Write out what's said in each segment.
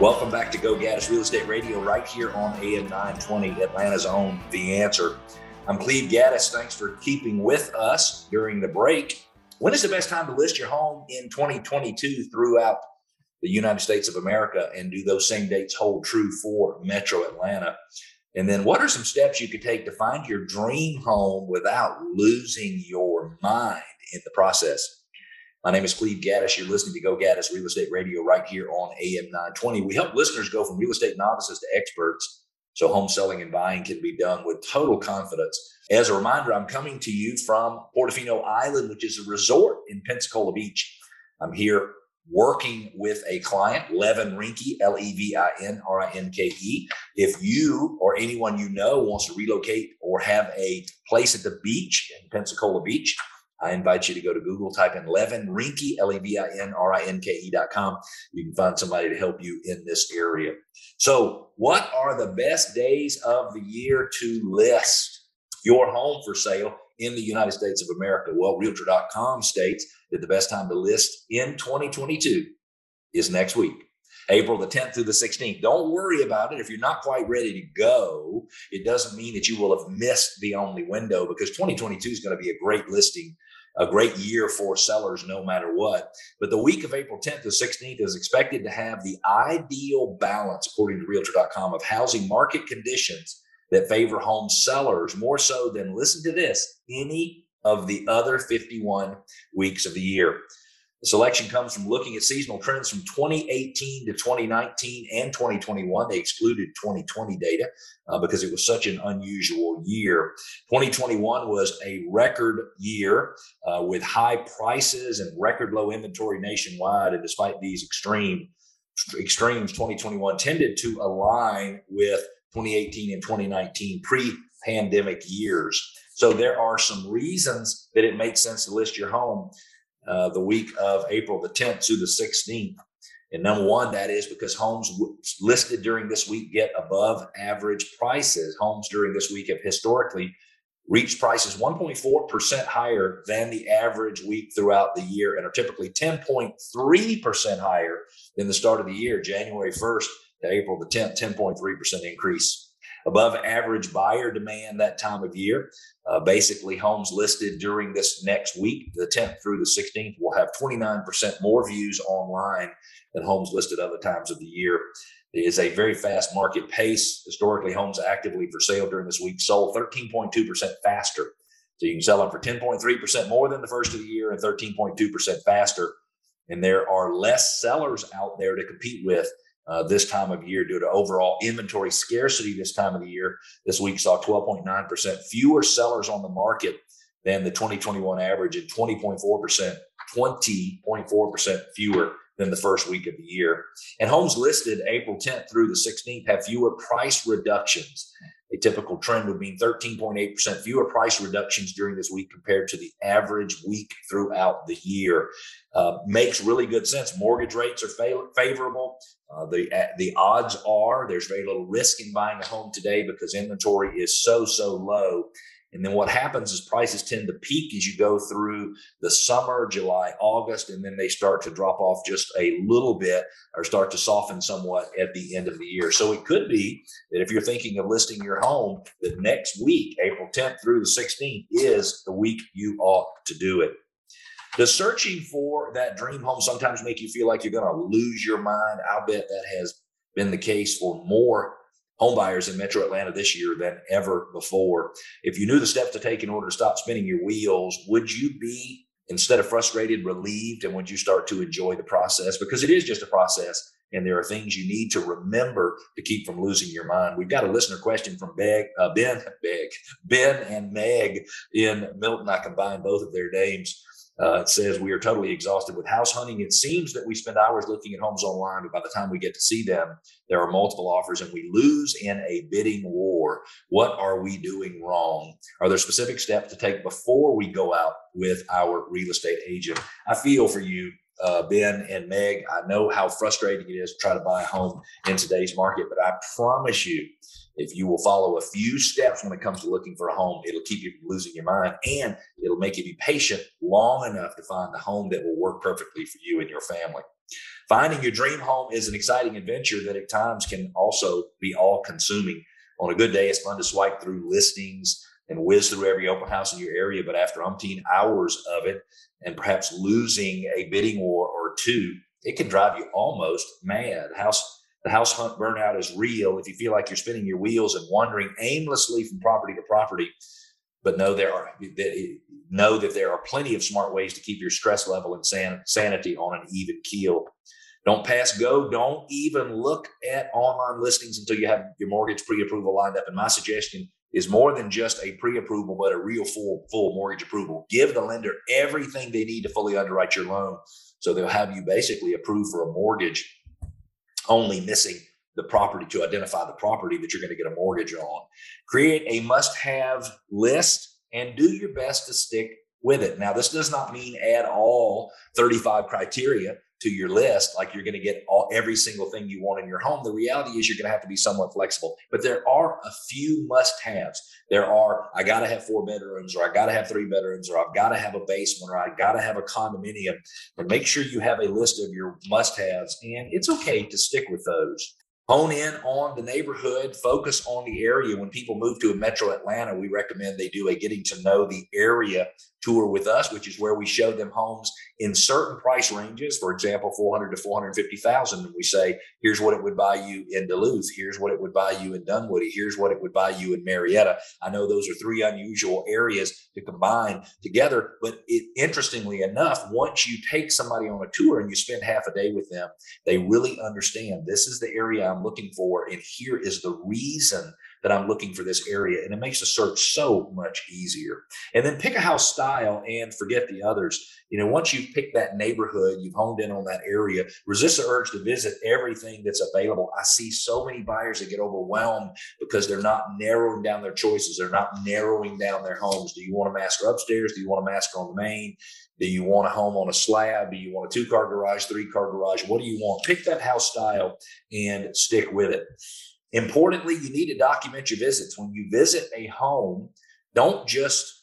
Welcome back to Go Gaddis Real Estate Radio right here on AM 920, Atlanta's own The Answer. I'm Cleve Gaddis. Thanks for keeping with us during the break. When is the best time to list your home in 2022 throughout the United States of America? And do those same dates hold true for Metro Atlanta? And then what are some steps you could take to find your dream home without losing your mind in the process? My name is Cleve Gaddis. You're listening to Go Gaddis Real Estate Radio right here on AM 920. We help listeners go from real estate novices to experts so home selling and buying can be done with total confidence. As a reminder, I'm coming to you from Portofino Island, which is a resort in Pensacola Beach. I'm here working with a client, Levin Rinke, L E V I N R I N K E. If you or anyone you know wants to relocate or have a place at the beach in Pensacola Beach, I invite you to go to Google, type in Levin Rinke, L E V I N R I N K E dot com. You can find somebody to help you in this area. So, what are the best days of the year to list your home for sale in the United States of America? Well, Realtor.com states that the best time to list in 2022 is next week. April the 10th through the 16th. Don't worry about it. If you're not quite ready to go, it doesn't mean that you will have missed the only window because 2022 is going to be a great listing a great year for sellers no matter what. But the week of April 10th to 16th is expected to have the ideal balance, according to Realtor.com, of housing market conditions that favor home sellers more so than, listen to this, any of the other 51 weeks of the year. The selection comes from looking at seasonal trends from 2018 to 2019 and 2021. They excluded 2020 data uh, because it was such an unusual year. 2021 was a record year uh, with high prices and record low inventory nationwide. And despite these extreme extremes, 2021 tended to align with 2018 and 2019 pre-pandemic years. So there are some reasons that it makes sense to list your home uh, the week of April the 10th to the 16th. And number one, that is because homes listed during this week get above average prices. Homes during this week have historically reached prices 1.4% higher than the average week throughout the year and are typically 10.3% higher than the start of the year, January 1st to April the 10th, 10.3% increase above average buyer demand that time of year. Uh, basically, homes listed during this next week, the 10th through the 16th, will have 29% more views online than homes listed other times of the year. It is a very fast market pace. Historically, homes actively for sale during this week sold 13.2% faster. So you can sell them for 10.3% more than the first of the year and 13.2% faster. And there are less sellers out there to compete with uh, this time of year due to overall inventory scarcity this time of the year. This week saw 12.9% fewer sellers on the market than the 2021 average and 20.4%, 20.4% fewer than the first week of the year. And homes listed April 10th through the 16th have fewer price reductions. A typical trend would mean 13.8% fewer price reductions during this week compared to the average week throughout the year. Uh, makes really good sense. Mortgage rates are fa- favorable. Uh, the uh, the odds are there's very little risk in buying a home today because inventory is so so low. And then what happens is prices tend to peak as you go through the summer, July, August, and then they start to drop off just a little bit or start to soften somewhat at the end of the year. So it could be that if you're thinking of listing your home, the next week, April 10th through the 16th, is the week you ought to do it. Does searching for that dream home sometimes make you feel like you're going to lose your mind? I'll bet that has been the case for more homebuyers in Metro Atlanta this year than ever before. If you knew the steps to take in order to stop spinning your wheels, would you be instead of frustrated, relieved, and would you start to enjoy the process? Because it is just a process. And there are things you need to remember to keep from losing your mind. We've got a listener question from Beg, uh, Ben, Beg, Ben and Meg in Milton. I combined both of their names. Uh, it says we are totally exhausted with house hunting. It seems that we spend hours looking at homes online, but by the time we get to see them, there are multiple offers and we lose in a bidding war. What are we doing wrong? Are there specific steps to take before we go out with our real estate agent? I feel for you uh, Ben and Meg. I know how frustrating it is to try to buy a home in today's market, but I promise you, if you will follow a few steps when it comes to looking for a home, it'll keep you from losing your mind and it'll make you be patient long enough to find the home that will work perfectly for you and your family. Finding your dream home is an exciting adventure that at times can also be all consuming. On a good day, it's fun to swipe through listings and whiz through every open house in your area. But after umpteen hours of it and perhaps losing a bidding war or two, it can drive you almost mad. House the house hunt burnout is real. If you feel like you're spinning your wheels and wandering aimlessly from property to property, but know there are know that there are plenty of smart ways to keep your stress level and san- sanity on an even keel. Don't pass go. Don't even look at online listings until you have your mortgage pre-approval lined up. And my suggestion is more than just a pre-approval, but a real full full mortgage approval. Give the lender everything they need to fully underwrite your loan, so they'll have you basically approved for a mortgage, only missing the property to identify the property that you're going to get a mortgage on. Create a must-have list and do your best to stick with it. Now, this does not mean add all 35 criteria to your list like you're going to get all every single thing you want in your home. The reality is you're going to have to be somewhat flexible but there are a few must haves there are i got to have four bedrooms or i got to have three bedrooms or i've got to have a basement or i got to have a condominium. And make sure you have a list of your must haves and it's okay to stick with those. Hone in on the neighborhood, focus on the area. When people move to a metro Atlanta, we recommend they do a getting to know the area tour with us, which is where we show them homes in certain price ranges. For example, 400 to 450,000. And we say, here's what it would buy you in Duluth. Here's what it would buy you in Dunwoody. Here's what it would buy you in Marietta. I know those are three unusual areas to combine together. But it, interestingly enough, once you take somebody on a tour and you spend half a day with them, they really understand this is the area I'm looking for. And here is the reason that I'm looking for this area. And it makes the search so much easier. And then pick a house style and forget the others. You know, once you've picked that neighborhood, you've honed in on that area, resist the urge to visit everything that's available. I see so many buyers that get overwhelmed because they're not narrowing down their choices. They're not narrowing down their homes. Do you want a master upstairs? Do you want a master on the main? Do you want a home on a slab? Do you want a two car garage, three car garage? What do you want? Pick that house style and stick with it. Importantly, you need to document your visits. When you visit a home, don't just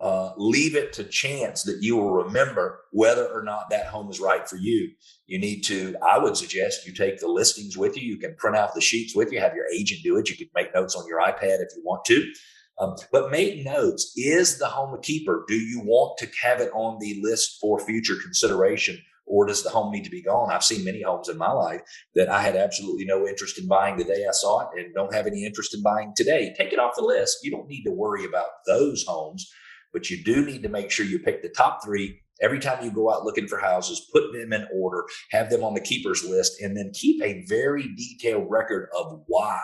uh, leave it to chance that you will remember whether or not that home is right for you. You need to, I would suggest you take the listings with you. You can print out the sheets with you, have your agent do it. You can make notes on your iPad if you want to. Um, but make notes. Is the home a keeper? Do you want to have it on the list for future consideration? Or does the home need to be gone? I've seen many homes in my life that I had absolutely no interest in buying the day I saw it and don't have any interest in buying today. Take it off the list. You don't need to worry about those homes, but you do need to make sure you pick the top three every time you go out looking for houses, put them in order, have them on the keepers list, and then keep a very detailed record of why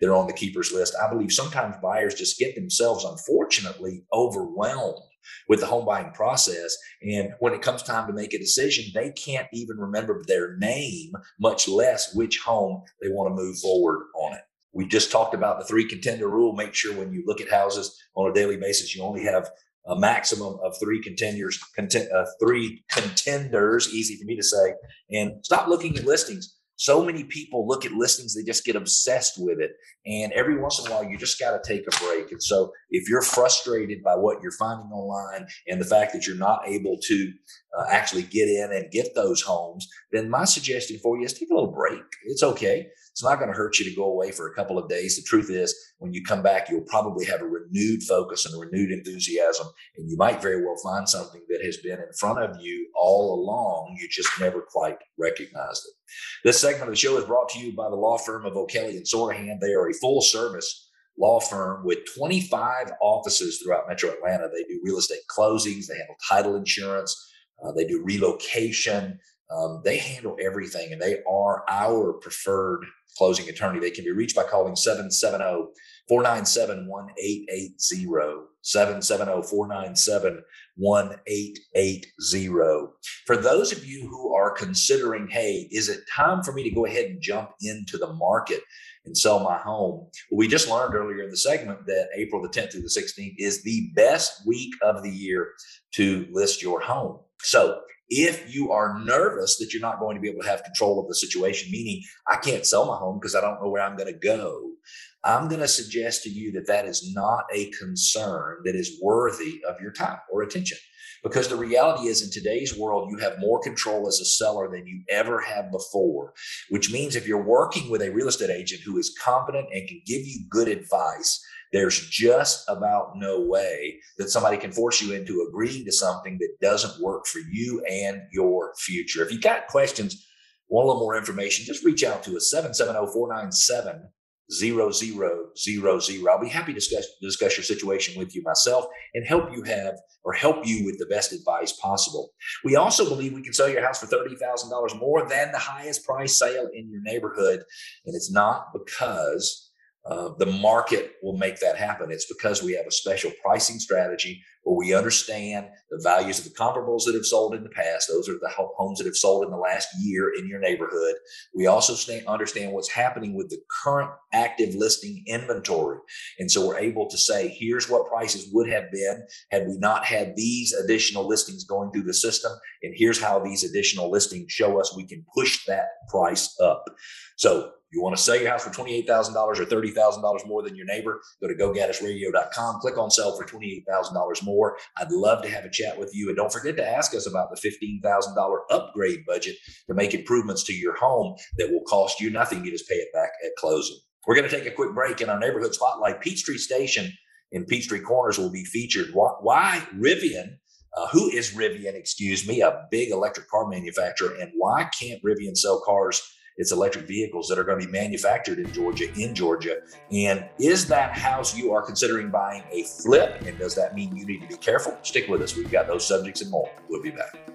they're on the keepers list. I believe sometimes buyers just get themselves, unfortunately, overwhelmed with the home buying process. And when it comes time to make a decision, they can't even remember their name, much less which home they want to move forward on it. We just talked about the three contender rule. Make sure when you look at houses on a daily basis, you only have a maximum of three contenders, content, uh, three contenders, easy for me to say, and stop looking at listings so many people look at listings, they just get obsessed with it. And every once in a while, you just got to take a break. And so, if you're frustrated by what you're finding online and the fact that you're not able to uh, actually get in and get those homes, then my suggestion for you is take a little break. It's okay. It's not going to hurt you to go away for a couple of days. The truth is, when you come back, you'll probably have a renewed focus and a renewed enthusiasm, and you might very well find something that has been in front of you all along. You just never quite recognized it. This segment of the show is brought to you by the law firm of O'Kelley and Sorohan. They are a full service law firm with 25 offices throughout Metro Atlanta. They do real estate closings, they handle title insurance, uh, they do relocation. Um, they handle everything, and they are our preferred closing attorney. They can be reached by calling 770 497 1880. 770 497 1880. For those of you who are considering, hey, is it time for me to go ahead and jump into the market and sell my home? Well, we just learned earlier in the segment that April the 10th through the 16th is the best week of the year to list your home. So if you are nervous that you're not going to be able to have control of the situation, meaning I can't sell my home because I don't know where I'm going to go, I'm going to suggest to you that that is not a concern that is worthy of your time or attention. Because the reality is, in today's world, you have more control as a seller than you ever have before, which means if you're working with a real estate agent who is competent and can give you good advice, there's just about no way that somebody can force you into agreeing to something that doesn't work for you and your future. If you've got questions, want a little more information, just reach out to us 770 497 0000. I'll be happy to discuss, discuss your situation with you myself and help you have or help you with the best advice possible. We also believe we can sell your house for $30,000 more than the highest price sale in your neighborhood. And it's not because uh, the market will make that happen. It's because we have a special pricing strategy where we understand the values of the comparables that have sold in the past. Those are the homes that have sold in the last year in your neighborhood. We also understand what's happening with the current active listing inventory. And so we're able to say, here's what prices would have been had we not had these additional listings going through the system. And here's how these additional listings show us we can push that price up. So you want to sell your house for $28,000 or $30,000 more than your neighbor, go to gogaddisradio.com, click on sell for $28,000 more. I'd love to have a chat with you. And don't forget to ask us about the $15,000 upgrade budget to make improvements to your home that will cost you nothing. You just pay it back at closing. We're going to take a quick break in our neighborhood spotlight. Peachtree Station in Peachtree Corners will be featured. Why Rivian? Uh, who is Rivian, excuse me, a big electric car manufacturer, and why can't Rivian sell cars it's electric vehicles that are going to be manufactured in Georgia, in Georgia. And is that house you are considering buying a flip? And does that mean you need to be careful? Stick with us. We've got those subjects and more. We'll be back.